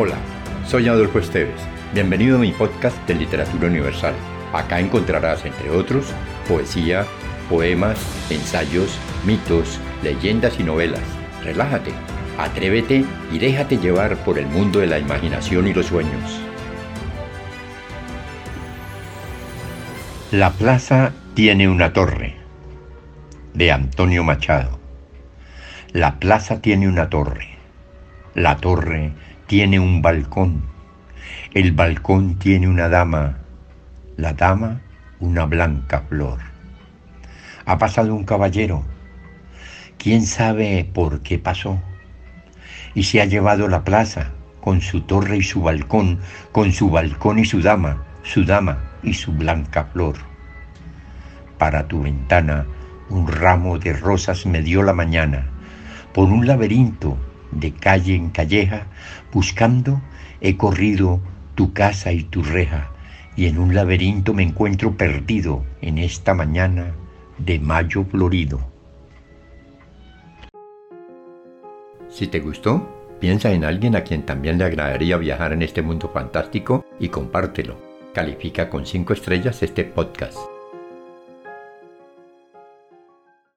Hola, soy Adolfo Esteves. Bienvenido a mi podcast de Literatura Universal. Acá encontrarás, entre otros, poesía, poemas, ensayos, mitos, leyendas y novelas. Relájate, atrévete y déjate llevar por el mundo de la imaginación y los sueños. La plaza tiene una torre. De Antonio Machado. La plaza tiene una torre. La torre tiene un balcón. El balcón tiene una dama. La dama una blanca flor. Ha pasado un caballero. ¿Quién sabe por qué pasó? Y se ha llevado la plaza con su torre y su balcón, con su balcón y su dama, su dama y su blanca flor. Para tu ventana un ramo de rosas me dio la mañana, por un laberinto de calle en calleja, buscando he corrido tu casa y tu reja, y en un laberinto me encuentro perdido en esta mañana de mayo florido. Si te gustó, piensa en alguien a quien también le agradaría viajar en este mundo fantástico y compártelo. Califica con 5 estrellas este podcast.